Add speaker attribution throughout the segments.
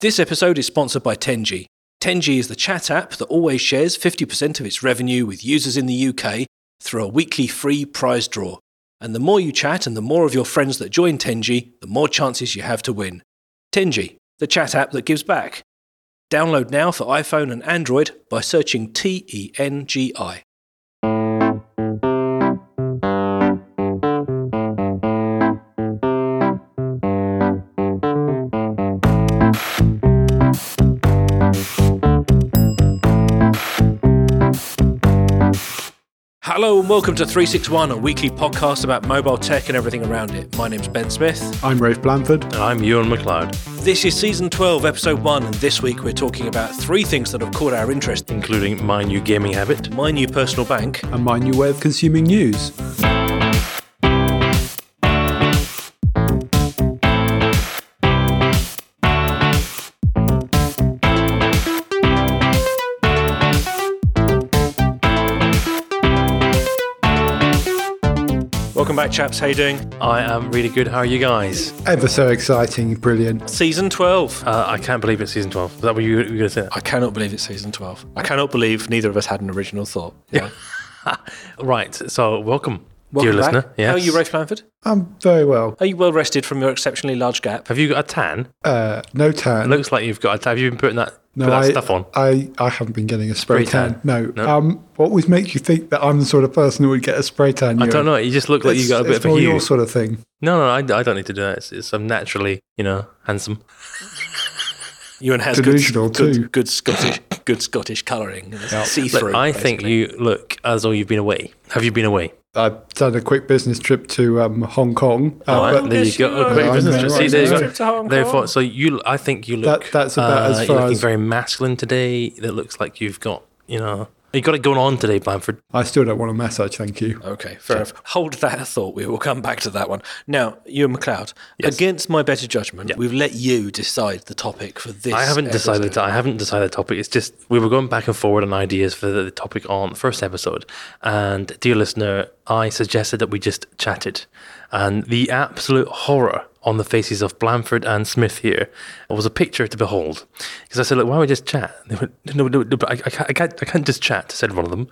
Speaker 1: This episode is sponsored by Tengi. Tengi is the chat app that always shares 50% of its revenue with users in the UK through a weekly free prize draw. And the more you chat and the more of your friends that join Tengi, the more chances you have to win. Tengi, the chat app that gives back. Download now for iPhone and Android by searching T E N G I. Hello and welcome to 361, a weekly podcast about mobile tech and everything around it. My name's Ben Smith.
Speaker 2: I'm Rafe Blandford.
Speaker 3: And I'm Ewan MacLeod,
Speaker 1: This is season 12, episode 1, and this week we're talking about three things that have caught our interest.
Speaker 3: including my new gaming habit.
Speaker 1: My new personal bank,
Speaker 2: And my new way of consuming news.
Speaker 1: Welcome back, chaps. How you doing?
Speaker 3: I am really good. How are you guys?
Speaker 2: Ever so exciting, brilliant.
Speaker 1: Season 12.
Speaker 3: Uh, I can't believe it's season 12. Is that what you were going to say?
Speaker 1: I cannot believe it's season 12. I cannot believe neither of us had an original thought. Yeah.
Speaker 3: Right. So, welcome,
Speaker 1: Welcome
Speaker 3: dear
Speaker 1: back.
Speaker 3: listener. Yes.
Speaker 1: How are you, Rafe Blandford?
Speaker 2: I'm very well.
Speaker 1: Are you well rested from your exceptionally large gap?
Speaker 3: Have you got a tan?
Speaker 2: Uh, no tan.
Speaker 3: It looks like you've got a tan. Have you been putting that,
Speaker 2: no,
Speaker 3: put that
Speaker 2: I,
Speaker 3: stuff on?
Speaker 2: I, I haven't been getting a spray,
Speaker 3: Spray tan?
Speaker 2: tan. No.
Speaker 3: No?
Speaker 2: Um, what always makes you think that I'm the sort of person who would get a spray tan?
Speaker 3: I don't know. You just look like you got a bit
Speaker 2: it's
Speaker 3: of a
Speaker 2: more
Speaker 3: hue.
Speaker 2: your sort of thing.
Speaker 3: No, no, I, I don't need to do that. It's, it's, I'm naturally, you know, handsome.
Speaker 1: Ewan has
Speaker 2: Delusional
Speaker 1: good,
Speaker 2: too.
Speaker 1: good, good Scottish, good Scottish colouring. See through.
Speaker 3: I think you look as though you've been away. Have you been away?
Speaker 2: I've done a quick business trip to um, Hong Kong. uh,
Speaker 3: All right,
Speaker 2: but
Speaker 3: there you go. A quick
Speaker 2: are.
Speaker 3: business trip. See, there you go.
Speaker 1: Trip to Hong
Speaker 3: Therefore,
Speaker 1: Kong.
Speaker 3: so you, I think you look.
Speaker 2: That- that's about
Speaker 3: uh,
Speaker 2: as
Speaker 3: You're
Speaker 2: far
Speaker 3: looking
Speaker 2: as-
Speaker 3: very masculine today. That looks like you've got, you know, you got it going on today, Blandford.
Speaker 2: I still don't want a massage, thank you.
Speaker 1: Okay, fair enough. Hold that thought. We will come back to that one. Now, Ewan MacLeod, against my better judgment, we've let you decide the topic for this.
Speaker 3: I haven't decided. I haven't decided the topic. It's just we were going back and forward on ideas for the, the topic on the first episode. And dear listener, I suggested that we just chatted, and the absolute horror on the faces of Blandford and Smith here it was a picture to behold. Because I said, "Look, why don't we just chat?" They went, "No, no, no, but I, I, can't, I can't. I can't just chat." Said one of them.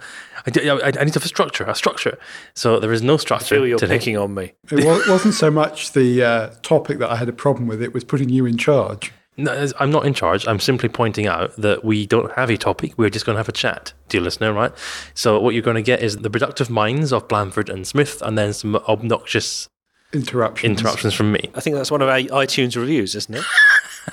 Speaker 3: I, do- I, I need to have a structure. A structure. So there is no structure
Speaker 1: feel you're
Speaker 3: today.
Speaker 1: picking on me.
Speaker 2: It wasn't so much the uh, topic that I had a problem with, it was putting you in charge.
Speaker 3: No, I'm not in charge. I'm simply pointing out that we don't have a topic. We're just going to have a chat, dear listener, right? So what you're going to get is the productive minds of Blandford and Smith, and then some obnoxious
Speaker 2: Interruptions.
Speaker 3: interruptions from me.
Speaker 1: I think that's one of our iTunes reviews, isn't it?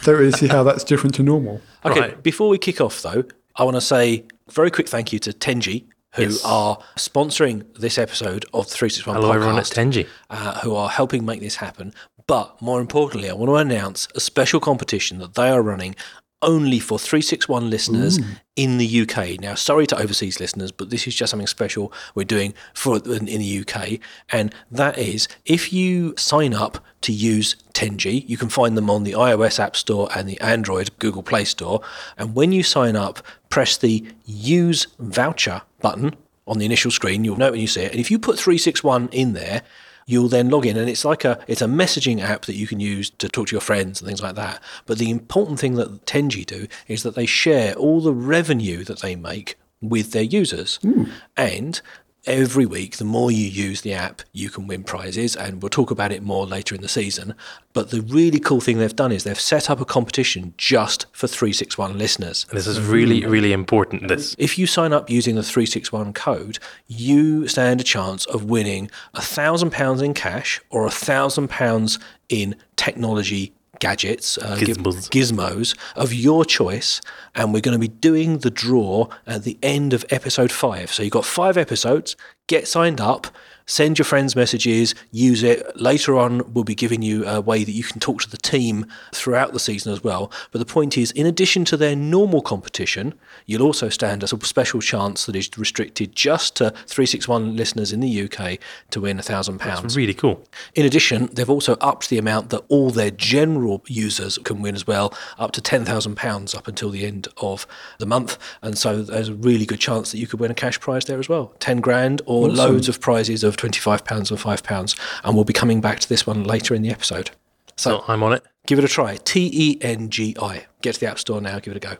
Speaker 2: Don't really see how that's different to normal.
Speaker 1: Okay,
Speaker 3: Right.
Speaker 1: before we kick off, though, I want to say a very quick thank you to Tengi, who
Speaker 3: Yes.
Speaker 1: are sponsoring this episode of the 361
Speaker 3: Hello,
Speaker 1: podcast.
Speaker 3: everyone at Tengi.
Speaker 1: uh, who are helping make this happen. But more importantly, I want to announce a special competition that they are running only for 361 listeners mm. in the UK. Now, sorry to overseas listeners, but this is just something special we're doing for in in the UK, and that is if you sign up to use Tengi, you can find them on the iOS App Store and the Android Google Play Store. And when you sign up, press the Use Voucher button on the initial screen. You'll know when you see it. And if you put 361 in there, you'll then log in and it's like a it's a messaging app that you can use to talk to your friends and things like that. But the important thing that Tengi do is that they share all the revenue that they make with their users. Hmm. And every week, the more you use the app, you can win prizes. And we'll talk about it more later in the season. But the really cool thing they've done is they've set up a competition just for 361 listeners.
Speaker 3: This is really, mm-hmm. really important. This.
Speaker 1: If you sign up using the 361 code, you stand a chance of winning a thousand pounds in cash or a thousand pounds in technology gadgets, uh,
Speaker 3: Gizmos.
Speaker 1: gizmos of your choice. And we're going to be doing the draw at the end of episode five. So you've got five episodes, get signed up. Send your friends messages, use it. Later on, we'll be giving you a way that you can talk to the team throughout the season as well. But the point is, in addition to their normal competition, you'll also stand a special chance that is restricted just to 361 listeners in the UK to win a thousand pounds.
Speaker 3: Really cool.
Speaker 1: In addition, they've also upped the amount that all their general users can win as well, up to £10,000 up until the end of the month. And so there's a really good chance that you could win a cash prize there as well 10 grand or loads of prizes of £25 or £5. And we'll be coming back to this one later in the episode. So-
Speaker 3: I'm on it.
Speaker 1: Give it a try. T E N G I. Get to the App Store now. Give it a go.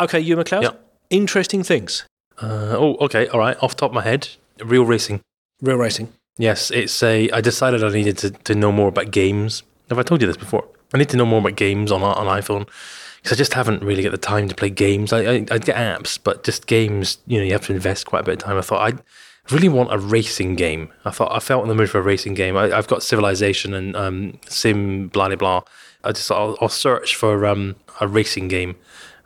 Speaker 1: Okay, Ewan MacLeod.
Speaker 3: Yep.
Speaker 1: Interesting things.
Speaker 3: Uh, oh, okay, all right. Off the top of my head, real racing.
Speaker 1: Real racing.
Speaker 3: Yes, it's a. I decided I needed to, to know more about games. Have I told you this before? I need to know more about games on on iPhone because I just haven't really got the time to play games. I, I I get apps, but just games. You know, you have to invest quite a bit of time. I thought I really want a racing game. I thought I felt in the mood for a racing game. I, I've got Civilization and um, Sim, blah blah blah. I just I'll, I'll search for um, a racing game,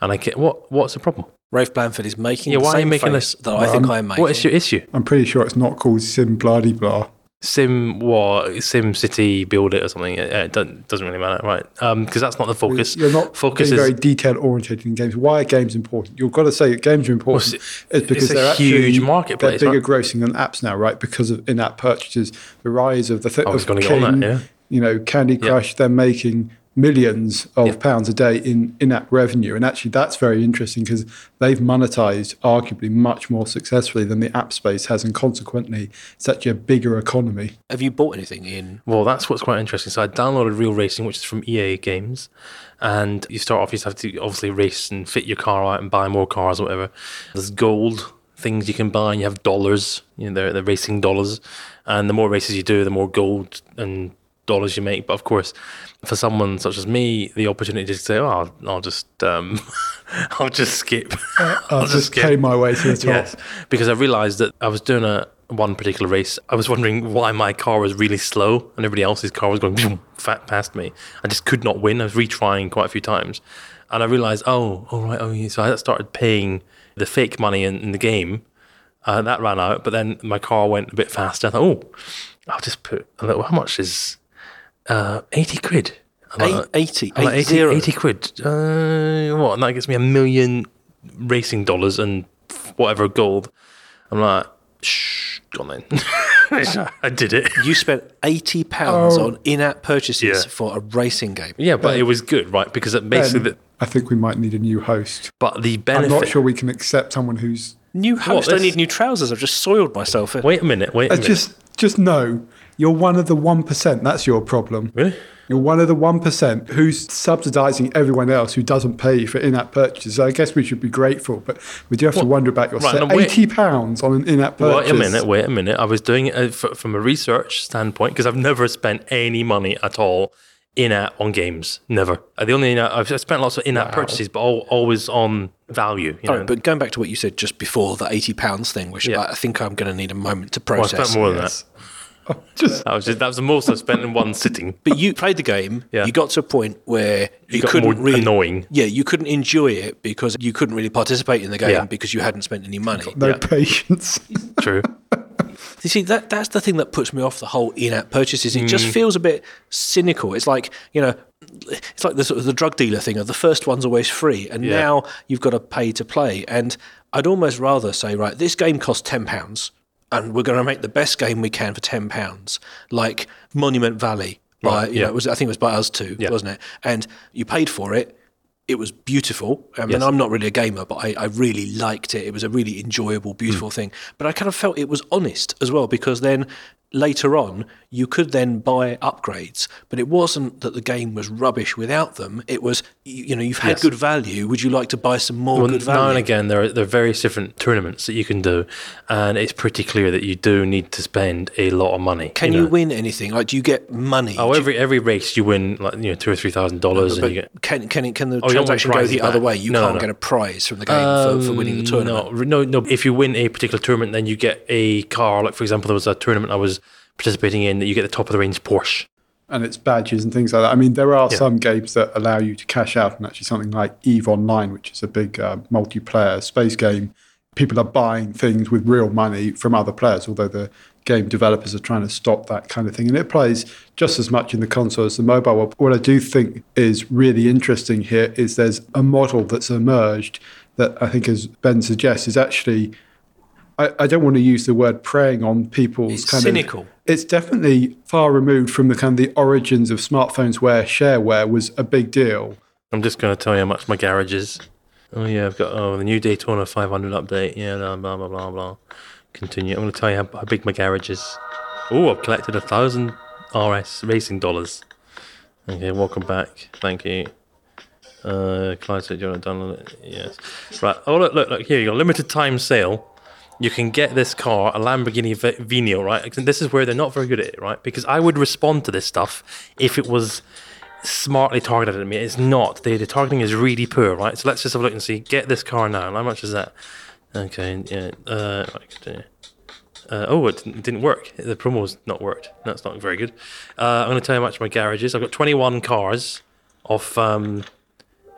Speaker 3: and I get what what's the problem?
Speaker 1: Rafe Blandford is making
Speaker 3: Yeah,
Speaker 1: the
Speaker 3: why are you making this-
Speaker 1: that I think
Speaker 2: Um,
Speaker 1: I am making.
Speaker 3: What is your issue?
Speaker 2: I'm pretty sure it's not called Sim Bloody Blah.
Speaker 3: Sim what? Sim City Build It or something? It, it doesn't, doesn't really matter, right? Um, because that's not the focus.
Speaker 2: You're not
Speaker 3: focus is
Speaker 2: very detail oriented in games. Why are games important? You've got to say that games are important.
Speaker 3: Well,
Speaker 2: it's because
Speaker 3: it's a
Speaker 2: they're
Speaker 3: huge
Speaker 2: actually
Speaker 3: marketplace,
Speaker 2: They're
Speaker 3: right?
Speaker 2: bigger grossing than apps now, right? Because of in-app purchases, the rise of the th-
Speaker 3: I was
Speaker 2: of
Speaker 3: on that, yeah.
Speaker 2: you know, Candy Crush. They're making millions of
Speaker 3: Yeah.
Speaker 2: pounds a day in in-app revenue, and actually that's very interesting because they've monetized arguably much more successfully than the app space has, and consequently, it's actually a bigger economy.
Speaker 1: Have you bought anything in?
Speaker 3: Well, that's what's quite interesting. So I downloaded Real Racing, which is from EA Games, and you start off. You just have to obviously race and fit your car out and buy more cars or whatever. There's gold things you can buy, and you have dollars. You know, they're, they're racing dollars, and the more races you do, the more gold and dollars you make. But of course, for someone such as me, the opportunity to say, "Oh, I'll, I'll just, um, I'll just skip."
Speaker 2: I'll,
Speaker 3: just
Speaker 2: just
Speaker 3: get-
Speaker 2: pay my way to the top.
Speaker 3: Yes, because I realised that I was doing a one particular race. I was wondering why my car was really slow and everybody else's car was going fat past me. I just could not win. I was retrying quite a few times, and I realised, oh, all right, oh, yeah. So I started paying the fake money in, in the game. Uh, that ran out, but then my car went a bit faster. I thought, oh, I'll just put a little. How much is uh, eighty quid?
Speaker 1: Eight,
Speaker 3: like,
Speaker 1: 80,
Speaker 3: I'm like,
Speaker 1: 80,
Speaker 3: 80, 80 quid. Uh, what? And that gets me a million racing dollars and whatever gold. I'm like, shh, go on then. I did it.
Speaker 1: You spent eighty pounds
Speaker 2: Oh.
Speaker 1: on in-app purchases
Speaker 3: Yeah.
Speaker 1: for a racing game.
Speaker 3: Yeah, but it was good, right? Because it basically,
Speaker 2: Ben,
Speaker 3: the,
Speaker 2: I think we might need a new host.
Speaker 3: but the benefit, I'm
Speaker 2: not sure we can accept someone who's
Speaker 1: New host. I
Speaker 3: this-
Speaker 1: need new trousers. I've just soiled myself.
Speaker 3: Wait a minute. Wait a
Speaker 2: Uh,
Speaker 3: minute.
Speaker 2: just just know you're one of the one percent. That's your problem.
Speaker 3: really?
Speaker 2: You're one of the one percent who's subsidising everyone else who doesn't pay for in-app purchases. So I guess we should be grateful, but we do have to wonder about
Speaker 3: right,
Speaker 2: yourself.
Speaker 3: wait-
Speaker 2: Eighty pounds on an in-app purchase.
Speaker 3: Wait a minute. Wait a minute. I was doing it uh, from a research standpoint because I've never spent any money at all in app on games. Never. Uh, The only in-app, I've spent lots of in app purchases, but all, always on value. You know?
Speaker 1: All right, but going back to what you said just before the eighty pounds thing, which
Speaker 3: Yeah.
Speaker 1: I I think I'm going to need a moment to
Speaker 3: Well, I
Speaker 1: process.
Speaker 3: spent more than
Speaker 2: Yes.
Speaker 3: that.
Speaker 2: Just
Speaker 3: That was just that was the most I've spent in one sitting.
Speaker 1: But you played the game.
Speaker 3: Yeah.
Speaker 1: You got to a point where you,
Speaker 3: got
Speaker 1: couldn't
Speaker 3: more
Speaker 1: really
Speaker 3: annoying.
Speaker 1: Yeah, you couldn't enjoy it because you couldn't really participate in the game
Speaker 3: Yeah.
Speaker 1: because you hadn't spent any money.
Speaker 2: no
Speaker 3: Yeah.
Speaker 2: patience.
Speaker 3: True.
Speaker 1: You see, that that's the thing that puts me off the whole in-app purchases. It
Speaker 3: Mm.
Speaker 1: just feels a bit cynical. It's like you know, it's like the sort of the drug dealer thing of the first one's always free, and
Speaker 3: Yeah.
Speaker 1: now you've got to pay to play. And I'd almost rather say, right, this game costs ten pounds, and we're going to make the best game we can for ten pounds, like Monument Valley. By
Speaker 3: Right,
Speaker 1: you
Speaker 3: yeah.
Speaker 1: know, it was I think it was by ustwo,
Speaker 3: Yeah.
Speaker 1: wasn't it? And you paid for it. It was beautiful. I mean,
Speaker 3: Yes.
Speaker 1: I'm not really a gamer, but I, I really liked it. It was a really enjoyable, beautiful hmm. thing. But I kind of felt it was honest as well because then later on you could then buy upgrades, but it wasn't that the game was rubbish without them. It was you, you know you've had
Speaker 3: Yes.
Speaker 1: good value. Would you like to buy some more
Speaker 3: Well,
Speaker 1: good value?
Speaker 3: now and again, there are, there are various different tournaments that you can do, and it's pretty clear that you do need to spend a lot of money.
Speaker 1: Can you,
Speaker 3: know.
Speaker 1: win anything? Like, do you get money?
Speaker 3: Oh,
Speaker 1: Do you-
Speaker 3: every every race you win like you know two or three thousand dollars, and you get
Speaker 1: can can it, can the
Speaker 3: Oh, you
Speaker 1: transaction go the other way? You
Speaker 3: No,
Speaker 1: can't
Speaker 3: no.
Speaker 1: get a prize from the game for, for winning the tournament.
Speaker 3: Um, No, no, no. If you win a particular tournament, then you get a car. Like for example, there was a tournament I was participating in that you get the top of the range Porsche.
Speaker 2: and its badges and things like that. I mean, there are
Speaker 3: Yeah.
Speaker 2: some games that allow you to cash out, and actually something like Eve Online, which is a big uh, multiplayer space game. People are buying things with real money from other players, although the game developers are trying to stop that kind of thing. And it plays just as much in the console as the mobile world. What I do think is really interesting here is there's a model that's emerged that I think, as Ben suggests, is actually I, I don't want to use the word preying on people's
Speaker 1: It's
Speaker 2: kind
Speaker 1: cynical.
Speaker 2: of. It's definitely far removed from the kind of the origins of smartphones where shareware was a big deal.
Speaker 3: I'm just going to tell you how much my garage is. Oh yeah, I've got oh the new Daytona 500 update. Yeah, blah blah blah blah blah. Continue. I'm going to tell you how, how big my garage is. Oh, I've collected a thousand RS racing dollars. Okay, welcome back. Thank you. Uh, Clyde said, "Do you want to download it?" Yes. Right. Oh, look, look, look. Here you go. Limited time sale. You can get this car, a Lamborghini V- Veneno, right? This is where they're not very good at it, right? Because I would respond to this stuff if it was smartly targeted at me. It's not. The, the targeting is really poor, right? So let's just have a look and see. Get this car now. How much is that? Okay. Yeah. Uh. Uh, oh, it didn't- work. The promo's not worked. That's not very good. Uh, I'm going to tell you how much my garage is. I've got 21 cars of um,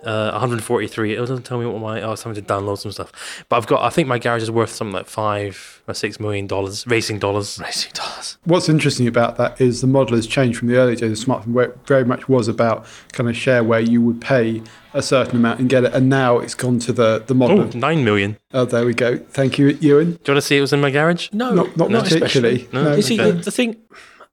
Speaker 3: uh, 143. It doesn't tell me what my. Oh, it's having to download some stuff. But I've got. I think my garage is worth something like five or six million dollars, racing dollars.
Speaker 1: Racing dollars.
Speaker 2: What's interesting about that is the model has changed from the early days of smartphone, where it very much was about kind of share where you would pay a certain amount and get it, and now it's gone to the the model.
Speaker 3: Oh, nine million.
Speaker 2: oh, there we go. Thank you, Ewan.
Speaker 3: Do you want to see it was in my garage?
Speaker 1: No,
Speaker 2: Not not
Speaker 3: No,
Speaker 2: particularly.
Speaker 3: No.
Speaker 2: No.
Speaker 1: You see,
Speaker 3: Okay.
Speaker 1: the, the thing,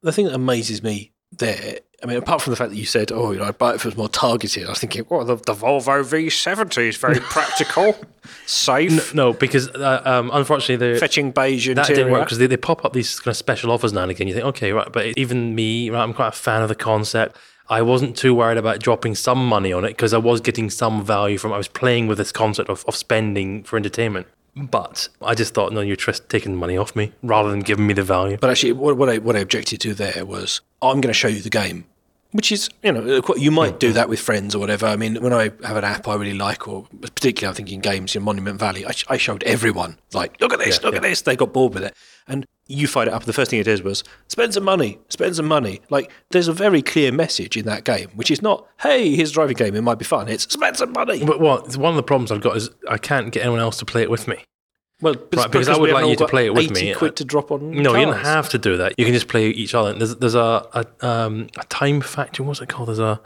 Speaker 1: the thing that amazes me there. I mean, apart from the fact that you said, "Oh, you know, I'd buy it if it was more targeted," I was thinking, "Well, the, the Volvo V70 is very practical, safe,
Speaker 3: No, because uh, um, unfortunately the
Speaker 1: fetching beige interior.
Speaker 3: that didn't work because they, they pop up these kind of special offers now and again. You think, okay, right, but even me, right, I'm quite a fan of the concept. I wasn't too worried about dropping some money on it because I was getting some value from. I was playing with this concept of, of spending for entertainment. But I just thought, no, you're just taking money off me rather than giving me the value.
Speaker 1: But actually, what, what I what I objected to there was, I'm going to show you the game, which is you know you might do that with friends or whatever. I mean, when I have an app I really like, or particularly I'm thinking games in Monument Valley, I, I showed everyone like, look at this, look at this. They got bored with it, and you fired it up. The first thing it is was spend some money, spend some money. Like there's a very clear message in that game, which is not, hey, here's a driving game, it might be fun. It's spend some money.
Speaker 3: But what one of the problems I've got is I can't get anyone else to play it with me.
Speaker 1: Well,
Speaker 3: Right, because I would like you to play it with
Speaker 1: 80
Speaker 3: me.
Speaker 1: Quid to drop on.
Speaker 3: No, you don't have to do that. You can just play each other. There's there's a a, um, a time factor. What's it called? There's a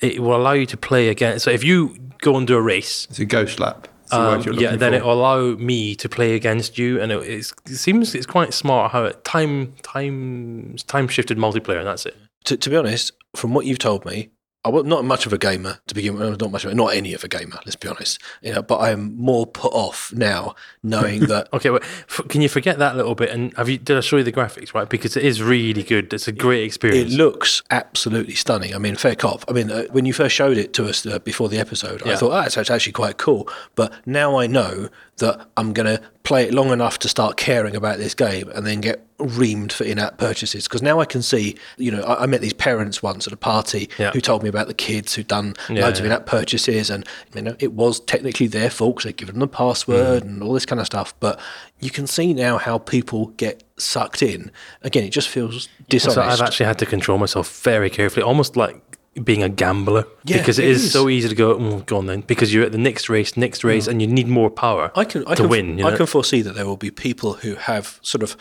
Speaker 3: it will allow you to play again. So if you go and do a race,
Speaker 2: It's a ghost lap. It's
Speaker 3: um,
Speaker 2: word you're
Speaker 3: yeah, then
Speaker 2: for.
Speaker 3: it will allow me to play against you, and it, it's, it seems it's quite smart how it time time time shifted multiplayer, and that's it.
Speaker 1: to, to be honest, from what you've told me, I was not much of a gamer to begin with. Not much of a, not any of a gamer. Let's be honest. You know, but I am more put off now knowing that
Speaker 3: Okay, well, f- can you forget that a little bit? And have you did I show you the graphics right? Because it is really good. It's a great experience.
Speaker 1: it looks absolutely stunning. I mean, fair cop. I mean, uh, when you first showed it to us uh, before the episode, I thought, ah, it's, it's actually quite cool. But now I know that I'm going to play it long enough to start caring about this game and then get reamed for in-app purchases. Because now I can see, you know, I, I met these parents once at a party
Speaker 3: Yeah.
Speaker 1: who told me about the kids who'd done
Speaker 3: Yeah,
Speaker 1: loads of in-app purchases, and you know, it was technically their fault because they'd given them the password
Speaker 3: Mm.
Speaker 1: and all this kind of stuff. But you can see now how people get sucked in. Again, it just feels dishonest.
Speaker 3: So I've actually had to control myself very carefully, almost like being a gambler,
Speaker 1: Yeah,
Speaker 3: because it
Speaker 1: it
Speaker 3: is,
Speaker 1: is.
Speaker 3: so easy to go, oh, go on then, because you're at the next race, next race, mm. and you need more power
Speaker 1: I can I
Speaker 3: to
Speaker 1: can,
Speaker 3: win. You
Speaker 1: I can foresee that there will be people who have sort of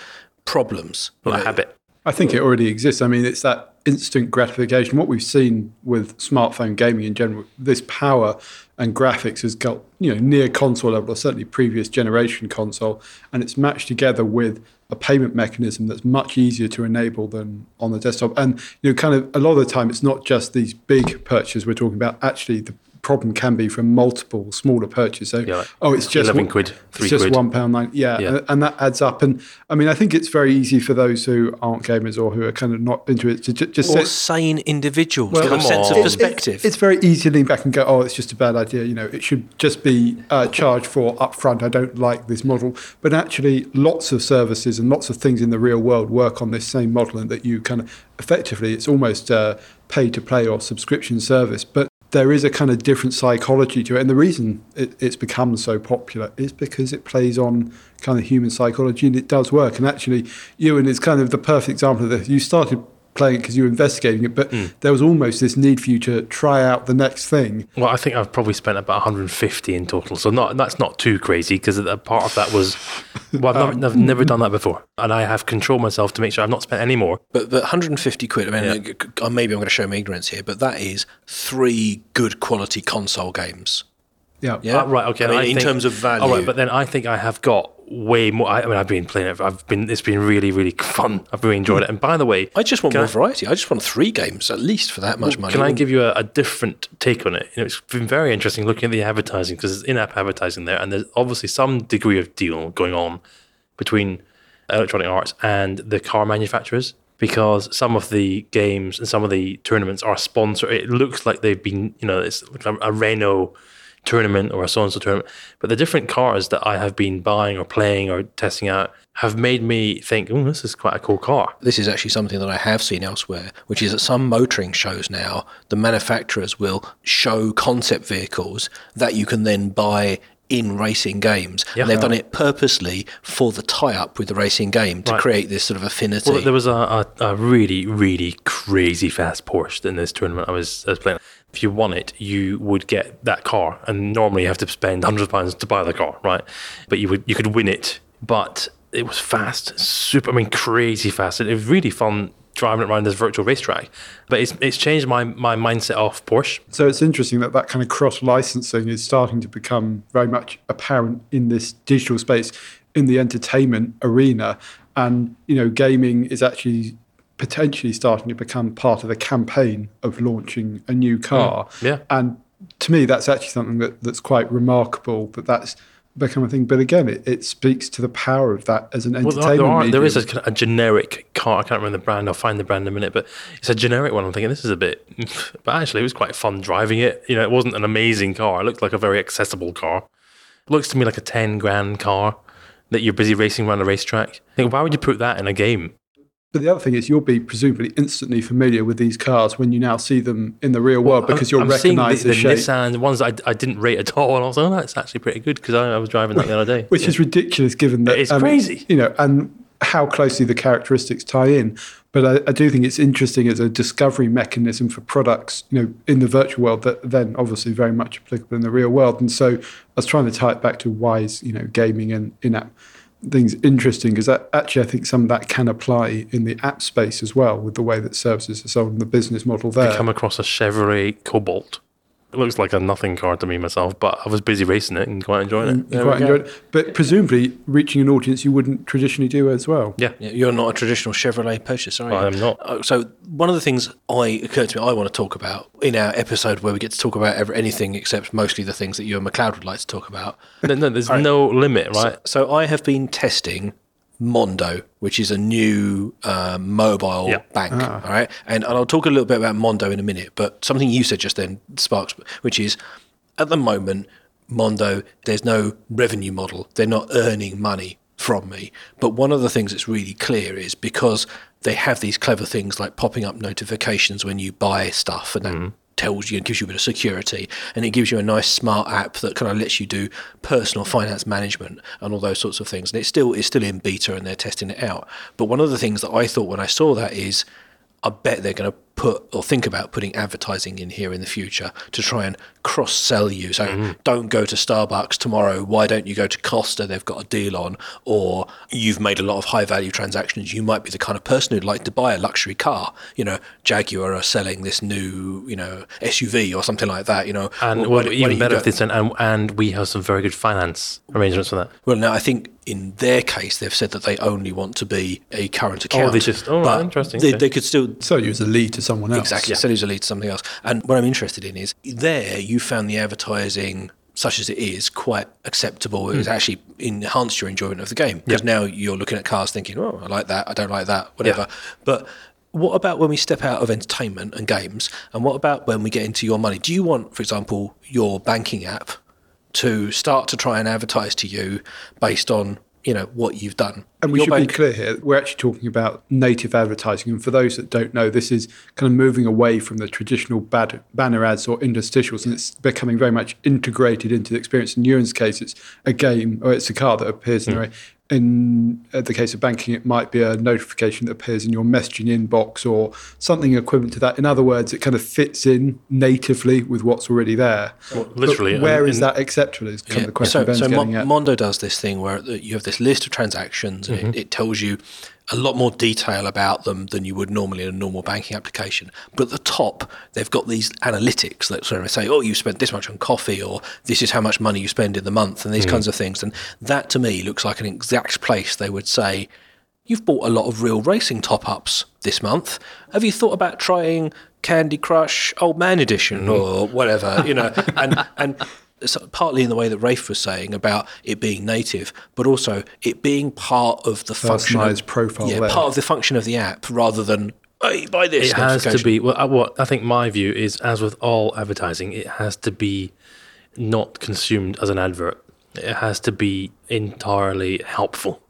Speaker 1: problems. you
Speaker 3: Well, a habit.
Speaker 2: I think it already exists. I mean, it's that instant gratification. What we've seen with smartphone gaming in general, this power and graphics has got you know near console level, or certainly previous generation console, and it's matched together with a payment mechanism that's much easier to enable than on the desktop. And you know, kind of a lot of the time, it's not just these big purchases we're talking about. Actually, the problem can be from multiple smaller purchases. So,
Speaker 3: Yeah, like
Speaker 2: oh, it's just
Speaker 3: 11 quid, three
Speaker 2: it's just
Speaker 3: quid.
Speaker 2: one pound nine. Yeah,
Speaker 3: Yeah.
Speaker 2: and- and that adds up. And I mean, I think it's very easy for those who aren't gamers or who are kind of not into it to ju- just
Speaker 1: Or
Speaker 2: say,
Speaker 1: sane individuals
Speaker 2: Well,
Speaker 1: with a
Speaker 3: come
Speaker 1: sense of
Speaker 3: on.
Speaker 1: perspective.
Speaker 2: it's very easy to lean back and go, "Oh, it's just a bad idea." You know, it should just be uh, charged for upfront. I don't like this model, but actually, lots of services and lots of things in the real world work on this same model, and that you kind of effectively, it's almost uh, pay to play or subscription service, but. There is a kind of different psychology to it, and the reason it, it's become so popular is because it plays on kind of human psychology, and it does work. And actually, Ewan is kind of the perfect example of this. You started playing it because you were investigating it, but there was almost this need for you to try out the next thing.
Speaker 3: Well, I think I've probably spent about 150 in total, so not that's not too crazy because a part of that was well, I've, never, I've never done that before, and I have controlled myself to make sure I've not spent any more.
Speaker 1: But, but 150 quid, I mean, uh, maybe I'm going to show my ignorance here, but that is three good quality console games.
Speaker 2: Yeah.
Speaker 1: Yeah.
Speaker 3: Uh, right. Okay.
Speaker 1: I mean,
Speaker 3: I
Speaker 1: in
Speaker 3: think-
Speaker 1: terms of value.
Speaker 3: All right, but then I think I have got way more. I, I mean, I've been playing it. I've been. It's been really, really fun. I've really enjoyed it. And by the way,
Speaker 1: I just want more
Speaker 3: I-
Speaker 1: variety. I just want three games at least for that much money.
Speaker 3: Can I give you a, a different take on it? You know, it's been very interesting looking at the advertising because there's in-app advertising there, and there's obviously some degree of deal going on between Electronic Arts and the car manufacturers. because some of the games and some of the tournaments are sponsored. It looks like they've been, you know, it's like a, a Renault tournament or a so and so tournament. But the different cars that I have been buying or playing or testing out have made me think, oh, this is quite a cool car.
Speaker 1: This is actually something that I have seen elsewhere, which is at some motoring shows now, the manufacturers will show concept vehicles that you can then buy in racing games.
Speaker 3: Yeah.
Speaker 1: And they've done it purposely for the tie up with the racing game to
Speaker 3: Right.
Speaker 1: create this sort of affinity.
Speaker 3: Well, there was a, a, a really, really crazy fast Porsche in this tournament I was, I was playing. If you won it, you would get that car, and normally you have to spend hundreds of pounds to buy the car, right? But you would you could win it, but it was fast, super. I mean, crazy fast. It was really fun driving it around this virtual racetrack. But it's it's changed my my mindset off Porsche.
Speaker 2: So it's interesting that that kind of cross licensing is starting to become very much apparent in this digital space, in the entertainment arena. And, you know, gaming is actually potentially starting to become part of the campaign of launching a new mm, car.
Speaker 3: yeah.
Speaker 2: And to me, that's actually something that, that's quite remarkable that that's become a thing. But again, it, it speaks to the power of that as an
Speaker 3: Well,
Speaker 2: entertainment
Speaker 3: there, are, there is a, a generic car. I can't remember the brand. I'll find the brand in a minute, but it's a generic one. I'm thinking this is a bit, but actually it was quite fun driving it. You know, it wasn't an amazing car. It looked like a very accessible car. It looks to me like a ten grand car that you're busy racing around a racetrack. I think, why would you put that in a game?
Speaker 2: But the other thing is, you'll be presumably instantly familiar with these cars when you now see them in the real world because you'll recognise
Speaker 3: the,
Speaker 2: the,
Speaker 3: the
Speaker 2: shape.
Speaker 3: Nissan ones that I, I didn't rate at all, and I was like, oh, that's actually pretty good because I, I was driving that the other day.
Speaker 2: which is ridiculous given that um,
Speaker 3: It's crazy.
Speaker 2: you know, and how closely the characteristics tie in. But I, I do think it's interesting as a discovery mechanism for products, you know, in the virtual world that then obviously very much applicable in the real world. And so I was trying to tie it back to why is you know gaming and in-app things interesting because actually I think some of that can apply in the app space as well with the way that services are sold and the business model there.
Speaker 3: come across a Chevrolet Cobalt. It looks like a nothing car to me myself, but I was busy racing it and quite enjoying it.
Speaker 2: You quite
Speaker 3: we
Speaker 2: enjoyed it. But presumably reaching an audience you wouldn't traditionally do as well.
Speaker 3: Yeah,
Speaker 1: Yeah, You're not a traditional Chevrolet purchaser, are you?
Speaker 3: I am not.
Speaker 1: Uh, So one of the things I occurred to me I want to talk about in our episode where we get to talk about ever, anything except mostly the things that Ewan MacLeod would like to talk about.
Speaker 3: No, no, there's no limit, right?
Speaker 1: So I have been testing Mondo, which is a new uh, mobile
Speaker 3: Yeah.
Speaker 1: bank. All right, and, and I'll talk a little bit about Mondo in a minute. But something you said just then sparks, which is at the moment Mondo, there's no revenue model. They're not earning money from me. But one of the things that's really clear is because they have these clever things like popping up notifications when you buy stuff, and that tells you and gives you a bit of security and it gives you a nice smart app that kind of lets you do personal finance management and all those sorts of things. And it's still it's still in beta and they're testing it out. But one of the things that i thought when i saw that is i bet they're going to put or think about putting advertising in here in the future to try and cross sell you. So mm-hmm. don't go to starbucks tomorrow. Why don't you go to costa? They've got a deal on. Or you've made a lot of high value transactions. You might be the kind of person who'd like to buy a luxury car. You know jaguar are selling this new you know suv or something like that you know.
Speaker 3: And
Speaker 1: Why
Speaker 3: well,
Speaker 1: why
Speaker 3: even
Speaker 1: don't
Speaker 3: better
Speaker 1: go-
Speaker 3: if this, and, and and we have some very good finance arrangements for that.
Speaker 1: well, now I think in their case they've said that they only want to be a current oh, account.
Speaker 3: they just- oh,
Speaker 1: but
Speaker 3: interesting,
Speaker 1: They,
Speaker 3: okay.
Speaker 1: they could still
Speaker 2: So you as a lead to someone else.
Speaker 1: exactly sell you as a lead to something else. And what I'm interested in is there you found the advertising. Such as it is, quite acceptable. It was hmm. actually enhanced your enjoyment of the game because now you're looking at cars thinking, "Oh, I like that. I don't like that. Whatever." But what about when we step out of entertainment and games, and what about when we get into your money? Do you want, for example, your banking app to start to try and advertise to you based on you know what you've done.
Speaker 2: And we
Speaker 1: Your
Speaker 2: should
Speaker 1: bank-
Speaker 2: be clear here, we're actually talking about native advertising. And for those that don't know, this is kind of moving away from the traditional bad, banner ads or interstitials, and it's becoming very much integrated into the experience. In Ewan's case, it's a game or it's a car that appears in, the hmm. In uh, the case of banking, it might be a notification that appears in your messaging inbox or something equivalent to that. In other words, it kind of fits in natively with what's already there. But
Speaker 3: literally,
Speaker 2: where
Speaker 3: and-
Speaker 2: is that acceptable? Is kind
Speaker 1: Yeah.
Speaker 2: of the question
Speaker 1: So,
Speaker 2: Ben's
Speaker 1: so
Speaker 2: getting
Speaker 1: Mon-
Speaker 2: at.
Speaker 1: Mondo does this thing where you have this list of transactions
Speaker 2: Mm-hmm.
Speaker 1: it, it tells you a lot more detail about them than you would normally in a normal banking application. But at the top, they've got these analytics that sort of say, oh, you spent this much on coffee, or this is how much money you spend in the month, and these
Speaker 2: Mm.
Speaker 1: kinds of things. And that to me looks like an exact place they would say, You've bought a lot of real racing top ups this month. Have you thought about trying Candy Crush Old Man Edition or whatever? You know, and and partly in the way that Rafe was saying about it being native, but also it being part of the function, of,
Speaker 2: profile
Speaker 1: yeah,
Speaker 2: led.
Speaker 1: part of the function of the app, rather than hey, buy this.
Speaker 3: it has to be well uh, what i think my view is as with all advertising it has to be not consumed as an advert it has to be entirely helpful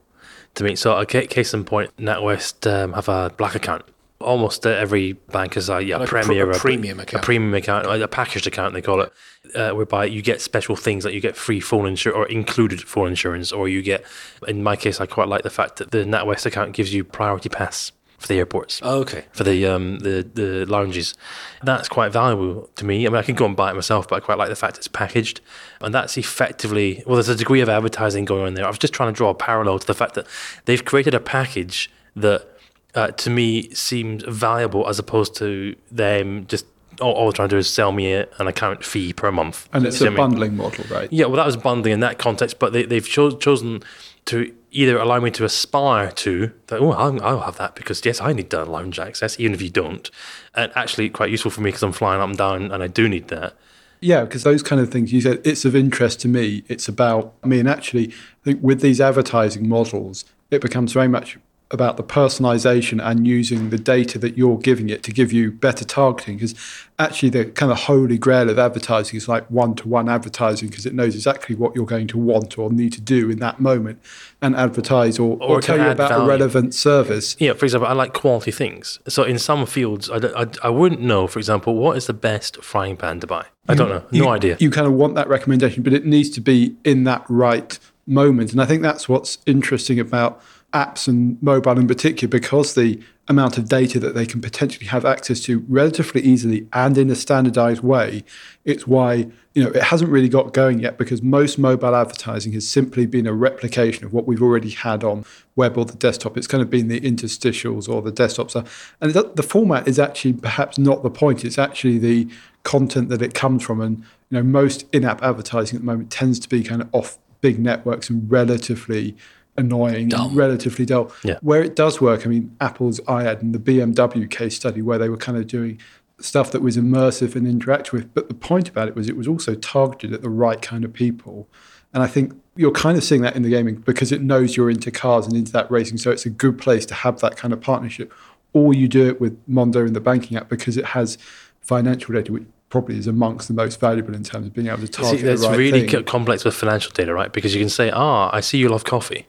Speaker 3: to me so a case in point natwest um, have a black account almost every bank has a, yeah,
Speaker 1: Like a pr- a premium
Speaker 3: a
Speaker 1: account.
Speaker 3: premium account like a packaged account they call it uh, whereby you get special things like you get free phone insurance or included phone insurance or you get in my case i quite like the fact that the natwest account gives you priority pass for the airports
Speaker 1: Oh, okay.
Speaker 3: for the um the the lounges. That's quite valuable to me. I mean, I can go and buy it myself, but I quite like the fact it's packaged, and that's effectively well. There's a degree of advertising going on there. I was just trying to draw a parallel to the fact that they've created a package that, uh, to me, seems valuable as opposed to them just all, all they're trying to do is sell me a, an account fee per month.
Speaker 2: And it's a
Speaker 3: what I mean?
Speaker 2: bundling model, right?
Speaker 3: Yeah, well, that was bundling in that context, but they, they've cho- chosen to either allow me to aspire to that. Oh, I'll, I'll have that because yes, I need that lounge access, even if you don't. And actually, quite useful for me because I'm flying up and down, and I do need that.
Speaker 2: Yeah, because those kind of things you said, it's of interest to me. It's about me. And actually, I think with these advertising models, it becomes very much about the personalization and using the data that you're giving it to give you better targeting. Because actually, the kind of holy grail of advertising is like one to one advertising because it knows exactly what you're going to want or need to do in that moment and advertise or, or,
Speaker 3: Or
Speaker 2: tell you about a relevant service.
Speaker 3: Yeah, for example, I like quality things. So in some fields, I, I, I wouldn't know, for example, what is the best frying pan to buy. I don't know, no
Speaker 2: you,
Speaker 3: idea.
Speaker 2: You kind of want that recommendation, but it needs to be in that right moment. And I think that's what's interesting about apps and mobile in particular, because the amount of data that they can potentially have access to relatively easily and in a standardized way, it's why you know it hasn't really got going yet because most mobile advertising has simply been a replication of what we've already had on web or the desktop. It's kind of been the interstitials or the desktop stuff. And the format is actually perhaps not the point. It's actually the content that it comes from. And you know, most in-app advertising at the moment tends to be kind of off big networks and relatively annoying,
Speaker 1: Dull.
Speaker 2: and relatively dull.
Speaker 3: Yeah.
Speaker 2: Where it does work, I mean, Apple's iAd and the BMW case study where they were kind of doing stuff that was immersive and interactive with. But the point about it was it was also targeted at the right kind of people. And I think you're kind of seeing that in the gaming because it knows you're into cars and into that racing. So it's a good place to have that kind of partnership. Or you do it with Mondo in the banking app because it has financial data, which probably is amongst the most valuable in terms of being able to target
Speaker 3: See, that's
Speaker 2: the right
Speaker 3: really
Speaker 2: thing.
Speaker 3: co- complex with financial data, right? Because you can say, ah, I see you love coffee.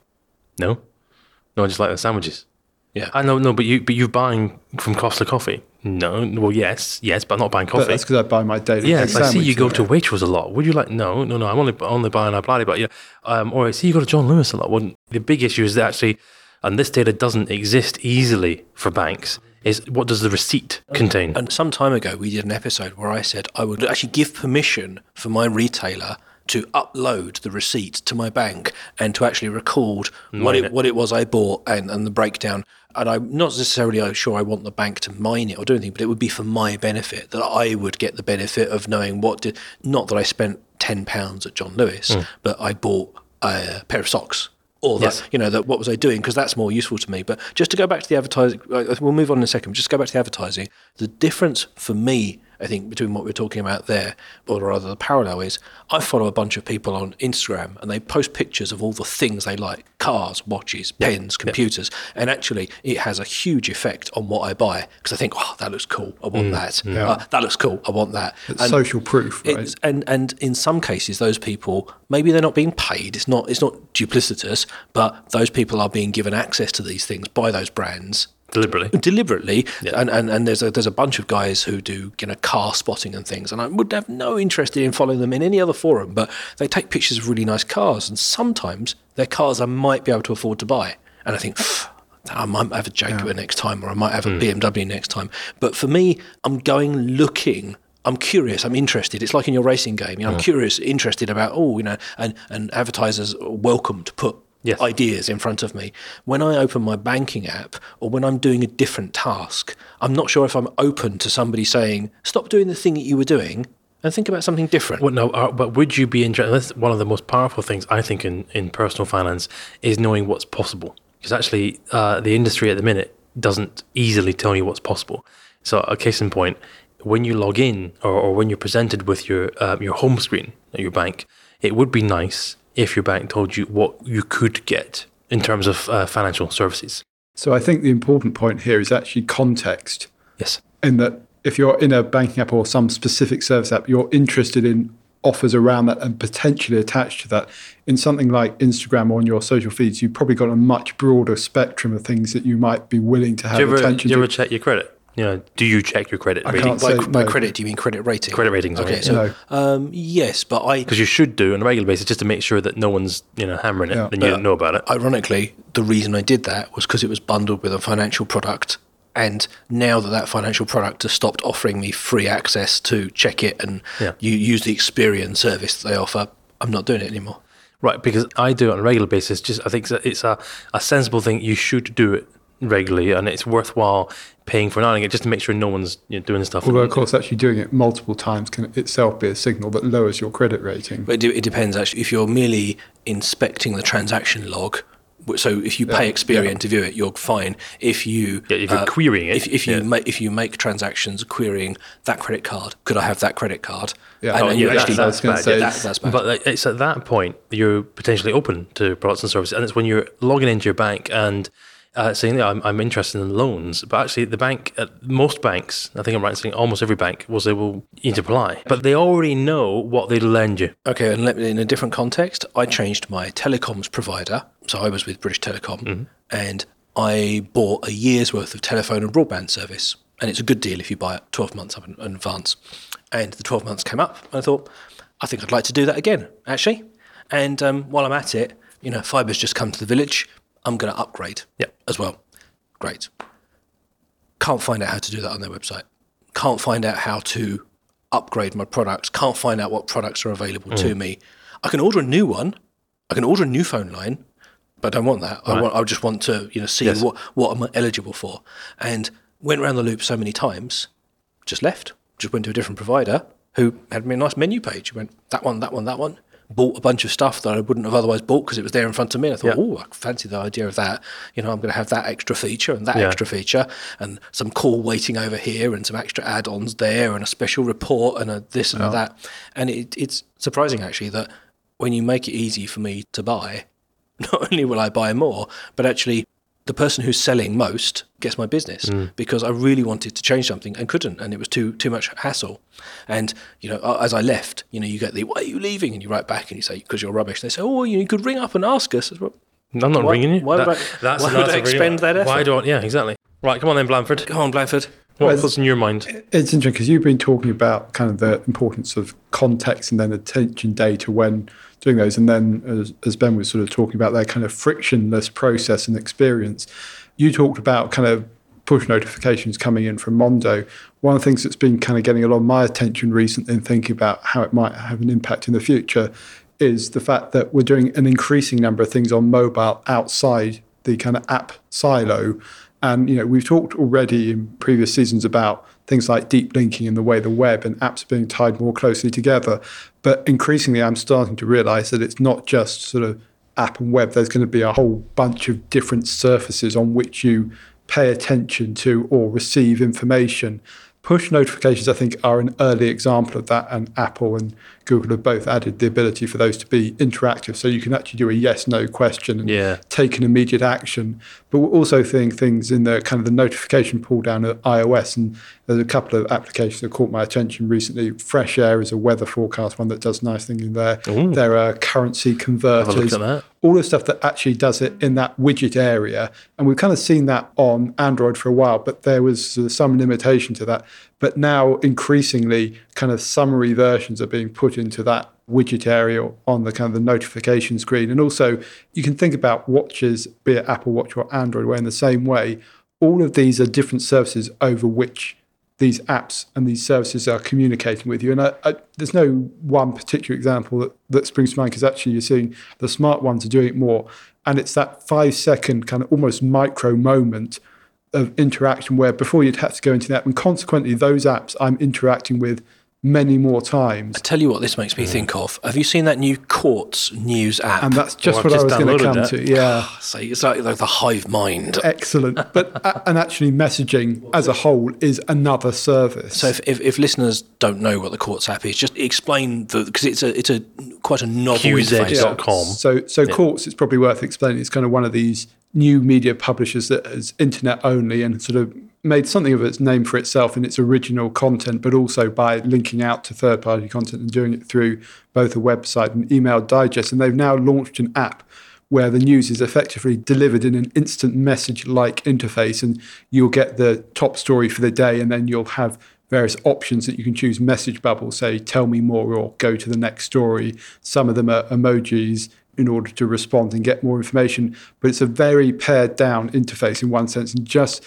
Speaker 3: No, no, I just like the sandwiches.
Speaker 1: Yeah.
Speaker 3: I know, no, but you, but you're buying from Costa Coffee. No, well, yes, yes, but I'm not buying
Speaker 2: But
Speaker 3: coffee.
Speaker 2: that's because I buy my daily.
Speaker 3: Yes, I see you go to Waitrose a lot. Would you like? No, no, no. I'm only only buying a bloody, but yeah. Um, or I see you go to John Lewis a lot. Well, the big issue is that actually, and this data doesn't exist easily for banks. Is what does the receipt contain?
Speaker 1: And some time ago, we did an episode where I said I would actually give permission for my retailer to upload the receipt to my bank and to actually record what it,
Speaker 3: it.
Speaker 1: what it was I bought and, and the breakdown. And I'm not necessarily uh, sure I want the bank to mine it or do anything, but it would be for my benefit that I would get the benefit of knowing what did. Not that I spent ten pounds at John Lewis, but I bought a pair of socks. Or that,
Speaker 3: Yes.
Speaker 1: you know, that what was I doing? Because that's more useful to me. But just to go back to the advertising, uh, we'll move on in a second. Just go back to the advertising. The difference for me, I think, between what we're talking about there, or rather the parallel is, I follow a bunch of people on Instagram and they post pictures of all the things they like: cars, watches, pens, computers. And actually, it has a huge effect on what I buy because I think, oh, that looks cool. I want that. Uh, that looks cool. I want that.
Speaker 2: It's
Speaker 1: And-
Speaker 2: social proof, right?
Speaker 1: and and in some cases, those people maybe they're not being paid. It's not it's not duplicitous, but those people are being given access to these things by those brands
Speaker 3: Deliberately.
Speaker 1: deliberately. And, and and there's a there's a bunch of guys who do you know car spotting and things, and I would have no interest in following them in any other forum. But they take pictures of really nice cars, and sometimes they're cars I might be able to afford to buy, and I think. I might have a Jaguar next time, or I might have a hmm. BMW next time. But for me, I'm going looking I'm curious. I'm interested. It's like in your racing game. You know, I'm curious, interested about oh, you know, and and advertisers are welcome to put
Speaker 3: Yes.
Speaker 1: ideas in front of me. When I open my banking app or when I'm doing a different task, I'm not sure if I'm open to somebody saying stop doing the thing that you were doing and think about something different.
Speaker 3: Well, no, uh, but would you be interested? That's one of the most powerful things I think in, in personal finance is knowing what's possible. Because actually, uh, the industry at the minute doesn't easily tell you what's possible. So, a case in point, when you log in or, or when you're presented with your uh, your home screen at your bank, it would be nice if your bank told you what you could get in terms of uh, financial services.
Speaker 2: So I think the important point here is actually context.
Speaker 3: Yes.
Speaker 2: In that if you're in a banking app or some specific service app, you're interested in offers around that and potentially attached to that. In something like Instagram or on your social feeds, you've probably got a much broader spectrum of things that you might be willing to have
Speaker 3: Do you ever,
Speaker 2: attention
Speaker 3: do you ever check your credit? You know, do you check your credit
Speaker 2: I
Speaker 3: rating?
Speaker 2: can't
Speaker 1: By,
Speaker 2: say
Speaker 1: by
Speaker 2: no.
Speaker 1: credit, do you mean credit rating?
Speaker 3: Credit ratings,
Speaker 1: Okay,
Speaker 3: right?
Speaker 1: so um, yes, but I
Speaker 3: Because you should do on a regular basis just to make sure that no one's you know hammering it
Speaker 2: Yeah.
Speaker 3: and you don't know about it.
Speaker 1: ironically, the reason I did that was because it was bundled with a financial product. And now that that financial product has stopped offering me free access to check it and
Speaker 3: Yeah.
Speaker 1: you use the Experian service they offer, I'm not doing it anymore.
Speaker 3: Right, because I do it on a regular basis. Just I think it's a, it's a, a sensible thing. You should do it regularly, and it's worthwhile paying for knowing it just to make sure no one's you know, doing stuff.
Speaker 2: Although, of course, actually doing it multiple times can itself be a signal that lowers your credit rating.
Speaker 1: But it, depends actually. If you're merely inspecting the transaction log, so if you pay
Speaker 2: Yeah,
Speaker 1: Experian
Speaker 2: yeah.
Speaker 1: to view it, you're fine. If you
Speaker 3: Yeah, if you're uh, querying it,
Speaker 1: if, if you
Speaker 3: yeah.
Speaker 1: make if you make transactions querying that credit card, could I have that credit card?
Speaker 2: Yeah.
Speaker 1: and,
Speaker 2: Oh,
Speaker 1: and
Speaker 2: yeah,
Speaker 1: you
Speaker 2: that's- that's
Speaker 3: bad. Yeah,
Speaker 1: that, that's bad.
Speaker 3: But like, it's at that point you're potentially open to products and services, and it's when you're logging into your bank and uh, saying, "Yeah, I'm, I'm interested in loans," but actually the bank, uh, most banks, I think I'm right in saying almost every bank, will say, "Well, you need to apply," but they already know what they lend you.
Speaker 1: Okay, and let me, in a different context, I changed my telecoms provider. So I was with British Telecom, and I bought a year's worth of telephone and broadband service. And it's a good deal if you buy it 12 months up in, in advance. And the 12 months came up, and I thought, I think I'd like to do that again, actually. And um, while I'm at it, you know, fiber's just come to the village. I'm going to upgrade
Speaker 3: Yeah.
Speaker 1: as well. Great. Can't find out how to do that on their website. Can't find out how to upgrade my products. Can't find out what products are available
Speaker 3: Mm.
Speaker 1: to me. I can order a new one. I can order a new phone line, but I don't want that. I want. I just want to, you know, see
Speaker 3: Yes.
Speaker 1: what what am eligible for. And went around the loop so many times, just left. Just went to a different provider who had me a nice menu page. Went that one, that one, that one. Bought a bunch of stuff that I wouldn't have otherwise bought because it was there in front of me. And I thought,
Speaker 3: Yeah.
Speaker 1: oh, I fancy the idea of that. You know, I'm going to have that extra feature and that
Speaker 3: Yeah.
Speaker 1: extra feature and some call waiting over here and some extra add-ons there and a special report and a this and a that. And it, it's surprising actually that when you make it easy for me to buy, not only will I buy more, but actually the person who's selling most gets my business mm. because I really wanted to change something and couldn't, and it was too too much hassle. And you know, as I left, you know, you get the "Why are you leaving?" and you write back and you say because you're rubbish. And They say, "Oh, you could ring up and ask us." I said, "Well,
Speaker 3: I'm not
Speaker 1: Why-
Speaker 3: ringing you.
Speaker 1: why would I- why would
Speaker 3: that's
Speaker 1: I
Speaker 3: a
Speaker 1: expend that effort?
Speaker 3: Why do I? Yeah, exactly. Right, come on then, Blandford.
Speaker 1: Come on, Blandford.
Speaker 3: What,
Speaker 2: Well,
Speaker 3: what's in your mind?
Speaker 2: It's interesting because you've been talking about kind of the importance of context and then attention data when doing those. And then, as, as Ben was sort of talking about their kind of frictionless process and experience, you talked about kind of push notifications coming in from Mondo. One of the things that's been kind of getting a lot of my attention recently and thinking about how it might have an impact in the future is the fact that we're doing an increasing number of things on mobile outside the kind of app silo. And you know, we've talked already in previous seasons about things like deep linking and the way the web and apps are being tied more closely together. But increasingly, I'm starting to realize that it's not just sort of app and web. There's going to be a whole bunch of different surfaces on which you pay attention to or receive information. Push notifications, I think, are an early example of that, and Apple and Google have both added the ability for those to be interactive, so you can actually do a yes/no question and
Speaker 3: Yeah.
Speaker 2: take an immediate action. But we're also seeing things in the kind of the notification pull down of iOS, and there's a couple of applications that caught my attention recently. Fresh Air is a weather forecast one that does nice things in there.
Speaker 3: Ooh.
Speaker 2: There are currency
Speaker 3: Have a look
Speaker 2: converters all the stuff that actually does it in that widget area. And we've kind of seen that on Android for a while, but there was some limitation to that. But now increasingly, kind of summary versions are being put into that widget area on the kind of the notification screen. And also, you can think about watches, be it Apple Watch or Android, where in the same way, all of these are different services over which these apps and these services are communicating with you. And I, I, there's no one particular example that, that springs to mind because actually you're seeing the smart ones are doing it more. And it's that five second kind of almost micro moment of interaction where before you'd have to go into that. And consequently, those apps I'm interacting with many more times.
Speaker 1: I tell you what, this makes me think of. Have you seen that new Quartz news app?
Speaker 2: And that's just
Speaker 3: I've
Speaker 2: what I was going to come
Speaker 3: that.
Speaker 2: to. Yeah.
Speaker 1: so it's like, like the hive mind.
Speaker 2: Excellent. But uh, and actually, messaging as a whole is another service.
Speaker 1: So if, if, if listeners don't know what the Quartz app is, just explain the because it's a it's a quite a novel
Speaker 3: QZ
Speaker 1: interface.
Speaker 3: dot com.
Speaker 2: So, so Quartz, it's probably worth explaining. It's kind of one of these new media publishers that is internet only and sort of made something of its name for itself in its original content, but also by linking out to third party content and doing it through both a website and email digest. And they've now launched an app where the news is effectively delivered in an instant message like interface, and you'll get the top story for the day, and then you'll have various options that you can choose message bubbles, say, tell me more, or go to the next story. Some of them are emojis in order to respond and get more information, but it's a very pared down interface in one sense and just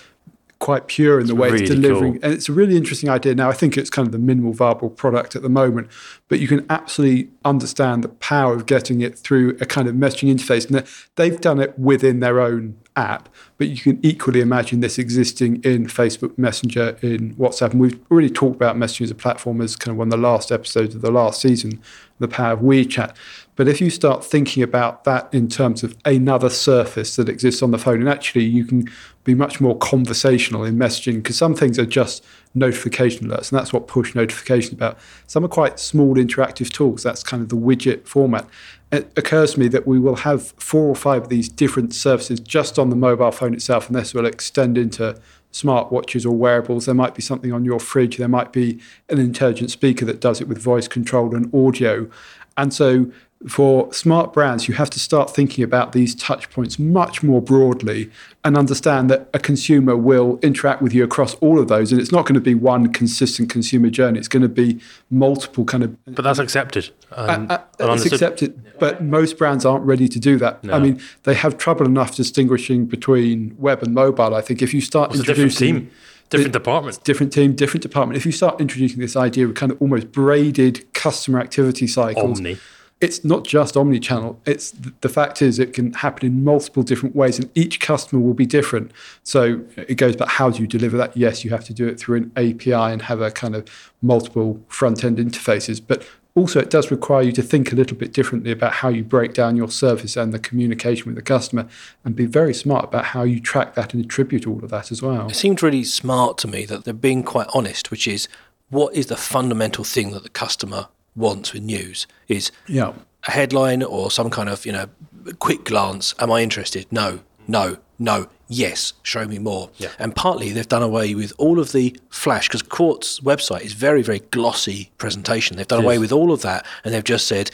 Speaker 2: quite pure in the way it's delivering.
Speaker 3: cool.
Speaker 2: And it's a really interesting idea. Now, I think it's kind of the minimal viable product at the moment, but you can absolutely understand the power of getting it through a kind of messaging interface. And they've done it within their own app, but you can equally imagine this existing in Facebook Messenger, in WhatsApp. And we've already talked about messaging as a platform as kind of one of the last episodes of the last season, the power of WeChat. But if you start thinking about that in terms of another surface that exists on the phone, and actually you can be much more conversational in messaging because some things are just notification alerts, and that's what push notifications about. Some are quite small interactive tools. That's kind of the widget format. It occurs to me that we will have four or five of these different services just on the mobile phone itself, and this will extend into smartwatches or wearables. There might be something on your fridge. There might be an intelligent speaker that does it with voice control and audio. And so for smart brands, you have to start thinking about these touch points much more broadly and understand that a consumer will interact with you across all of those. And it's not going to be one consistent consumer journey. It's going to be multiple kind of
Speaker 3: But that's accepted.
Speaker 2: Uh,
Speaker 3: and
Speaker 2: it's accepted, but most brands aren't ready to do that. I mean, they have trouble enough distinguishing between web and mobile. I think if you start
Speaker 3: different
Speaker 2: introducing
Speaker 3: team, different department.
Speaker 2: different team, different department, if you start introducing this idea of kind of almost braided customer activity cycles,
Speaker 3: Omni.
Speaker 2: It's not just omni-channel. It's the fact is it can happen in multiple different ways, and each customer will be different. So it goes back how do you deliver that? Yes, you have to do it through an API and have a kind of multiple front-end interfaces, but also it does require you to think a little bit differently about how you break down your service and the communication with the customer, and be very smart about how you track that and attribute all of that as well.
Speaker 1: It seemed really smart to me that they're being quite honest, which is what is the fundamental thing that the customer wants with news is
Speaker 2: Yeah.
Speaker 1: a headline or some kind of you know quick glance. Am I interested? No, no, no. Yes, show me more.
Speaker 3: Yeah.
Speaker 1: And partly they've done away with all of the flash because Quartz website is very very glossy presentation. They've done away with all of that and they've just said,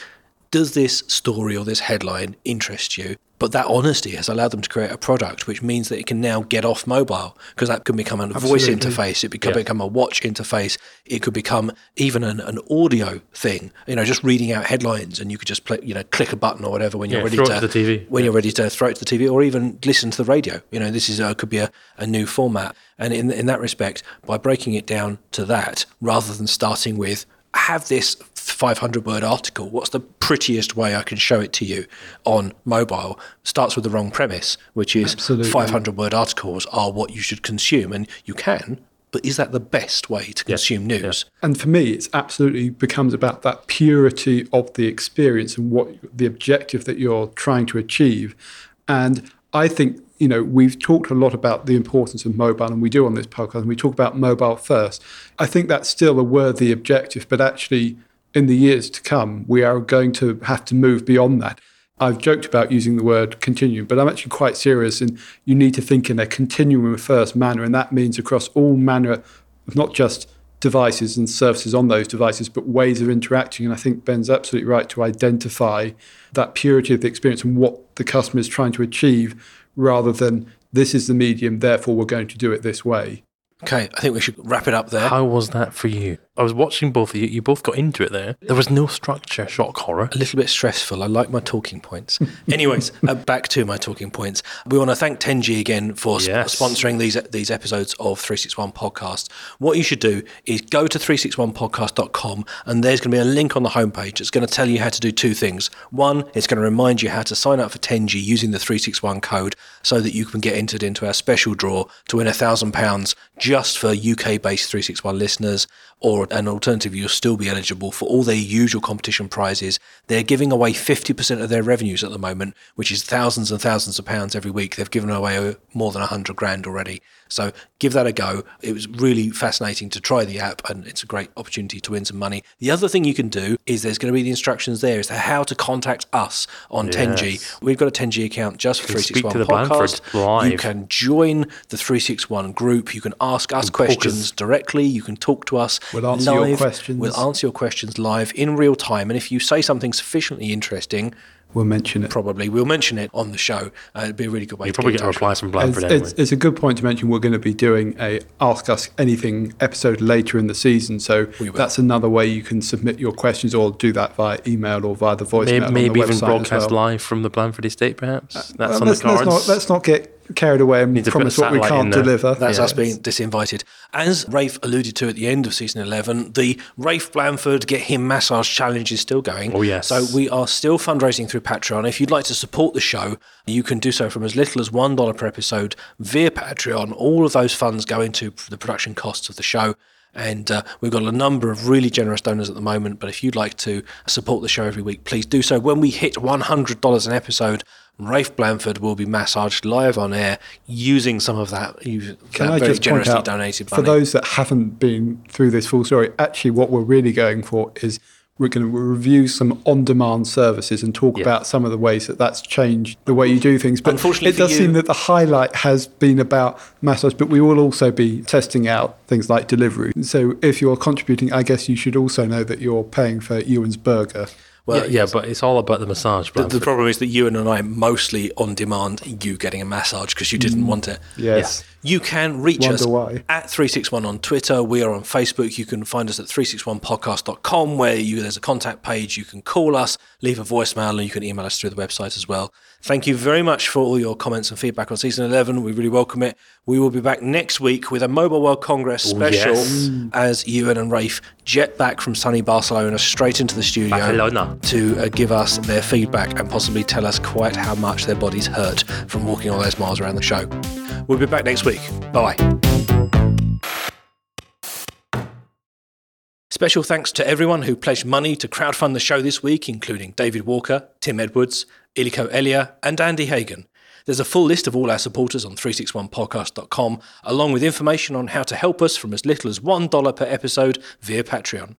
Speaker 1: does this story or this headline interest you? But that honesty has allowed them to create a product which means that it can now get off mobile because that can become a voice interface. It could
Speaker 3: Yeah.
Speaker 1: become a watch interface. It could become even an, an audio thing. You know, just reading out headlines, and you could just play, you know, click a button or whatever when you're
Speaker 3: Yeah,
Speaker 1: ready
Speaker 3: throw
Speaker 1: to,
Speaker 3: to the TV.
Speaker 1: When you're ready to throw it to the TV, or even listen to the radio. You know, this is uh, could be a, a new format. And in in that respect, by breaking it down to that, rather than starting with have this 500 word article. What's the prettiest way I can show it to you on mobile? Starts with the wrong premise, which is
Speaker 2: Absolutely.
Speaker 1: 500 word articles are what you should consume, and you can. But is that the best way to consume news?
Speaker 2: And for me, it's absolutely becomes about that purity of the experience and what the objective that you're trying to achieve. And I think, you know, we've talked a lot about the importance of mobile, and we do on this podcast, and we talk about mobile first. I think that's still a worthy objective, but actually, in the years to come, we are going to have to move beyond that. I've joked about using the word continuum, but I'm actually quite serious. And you need to think in a continuum first manner, and that means across all manner of not just devices and services on those devices, but ways of interacting. And I think Ben's absolutely right to identify that purity of the experience and what the customer is trying to achieve, rather than this is the medium, therefore we're going to do it this way.
Speaker 1: Okay, I think we should wrap it up there.
Speaker 3: How was that for you? I was watching both of you. You both got into it there. There was no structure, shock horror.
Speaker 1: a little bit stressful. I like my talking points. Anyways, uh, back to my talking points. We want to thank Tengi again for sp-
Speaker 3: Yes.
Speaker 1: sponsoring these these episodes of 361 Podcast. What you should do is go to 361podcast.com and there's going to be a link on the homepage that's going to tell you how to do two things. One, it's going to remind you how to sign up for Tengi using the 361 code so that you can get entered into our special draw to win a thousand pounds just for UK based 361 listeners. Or an alternative, you'll still be eligible for all their usual competition prizes. They're giving away 50% of their revenues at the moment, which is thousands and thousands of pounds every week. They've given away more than 100 grand already. So give that a go. It was really fascinating to try the app, and it's a great opportunity to win some money. The other thing you can do is there's going to be the instructions there as to how to contact us on
Speaker 3: Tengi.
Speaker 1: We've got a Tengi account just for
Speaker 3: can speak
Speaker 1: 361
Speaker 3: to the Blandford
Speaker 1: podcast.
Speaker 3: live.
Speaker 1: You can join the 361 group. You can ask us
Speaker 3: poke us.
Speaker 1: questions directly. You can talk to us.
Speaker 2: We'll answer your
Speaker 1: live.
Speaker 2: questions.
Speaker 1: We'll answer your questions live in real time. And if you say something sufficiently interesting,
Speaker 2: We'll mention it.
Speaker 1: probably we'll mention it on the show. Uh, it'd be a really good way
Speaker 3: You
Speaker 1: to
Speaker 3: probably
Speaker 1: get
Speaker 3: get
Speaker 1: in touch.
Speaker 3: replies from
Speaker 2: It's,
Speaker 3: Blandford anyway.
Speaker 2: it's, it's a good point to mention. We're going to be doing a Ask Us Anything episode later in the season, so that's another way you can submit your questions, or do that via email or via the voicemail.
Speaker 3: maybe
Speaker 2: on
Speaker 3: maybe
Speaker 2: the
Speaker 3: even
Speaker 2: website as
Speaker 3: broadcast
Speaker 2: well.
Speaker 3: live from the Blandford estate, perhaps. That's
Speaker 2: Well,
Speaker 3: on
Speaker 2: let's,
Speaker 3: the cards.
Speaker 2: let's not let's not get carried away and
Speaker 3: Need to
Speaker 2: promise what we can't deliver.
Speaker 1: That's
Speaker 3: Yeah.
Speaker 1: us being disinvited. As Rafe alluded to at the end of season 11, the Rafe Blandford Get Him Massage Challenge is still going.
Speaker 3: Oh, yes.
Speaker 1: So we are still fundraising through Patreon. If you'd like to support the show, you can do so from as little as $1 per episode via Patreon. All of those funds go into the production costs of the show. And uh, we've got a number of really generous donors at the moment. But if you'd like to support the show every week, please do so. When we hit $100 an episode, Rafe Blandford will be massaged live on air using some of that,
Speaker 2: Can
Speaker 1: that
Speaker 2: I
Speaker 1: very generously
Speaker 2: out
Speaker 1: donated
Speaker 2: for those that haven't been through this full story? Actually, what we're really going for is we're going to review some on-demand services and talk
Speaker 3: Yeah.
Speaker 2: about some of the ways that that's changed the way you do things. But
Speaker 1: Unfortunately
Speaker 2: it does
Speaker 1: you-
Speaker 2: seem that the highlight has been about massage, but we will also be testing out things like delivery. So if you're contributing, I guess you should also know that you're paying for Ewan's Burger.
Speaker 1: Well,
Speaker 3: yeah, yeah, but it's all about the massage.
Speaker 1: the, the problem is that you and I mostly on demand, you getting a massage because you didn't mm. want it.
Speaker 2: Yes.
Speaker 1: You can reach
Speaker 2: Wonder
Speaker 1: us
Speaker 2: why.
Speaker 1: at 361 on Twitter. We are on Facebook. You can find us at 361podcast.com where you, there's a contact page. You can call us, leave a voicemail, and you can email us through the website as well. Thank you very much for all your comments and feedback on season 11. We really welcome it. We will be back next week with a Mobile World Congress special
Speaker 3: yes.
Speaker 1: as Ewan and Rafe jet back from sunny Barcelona straight into the studio
Speaker 3: Barcelona.
Speaker 1: to uh, give us their feedback and possibly tell us quite how much their bodies hurt from walking all those miles around the show. We'll be back next week. Bye. Special thanks to everyone who pledged money to crowdfund the show this week, including David Walker, Tim Edwards, Iliko Elia, and Andy Hagen. There's a full list of all our supporters on 361podcast.com, along with information on how to help us from as little as $1 per episode via Patreon.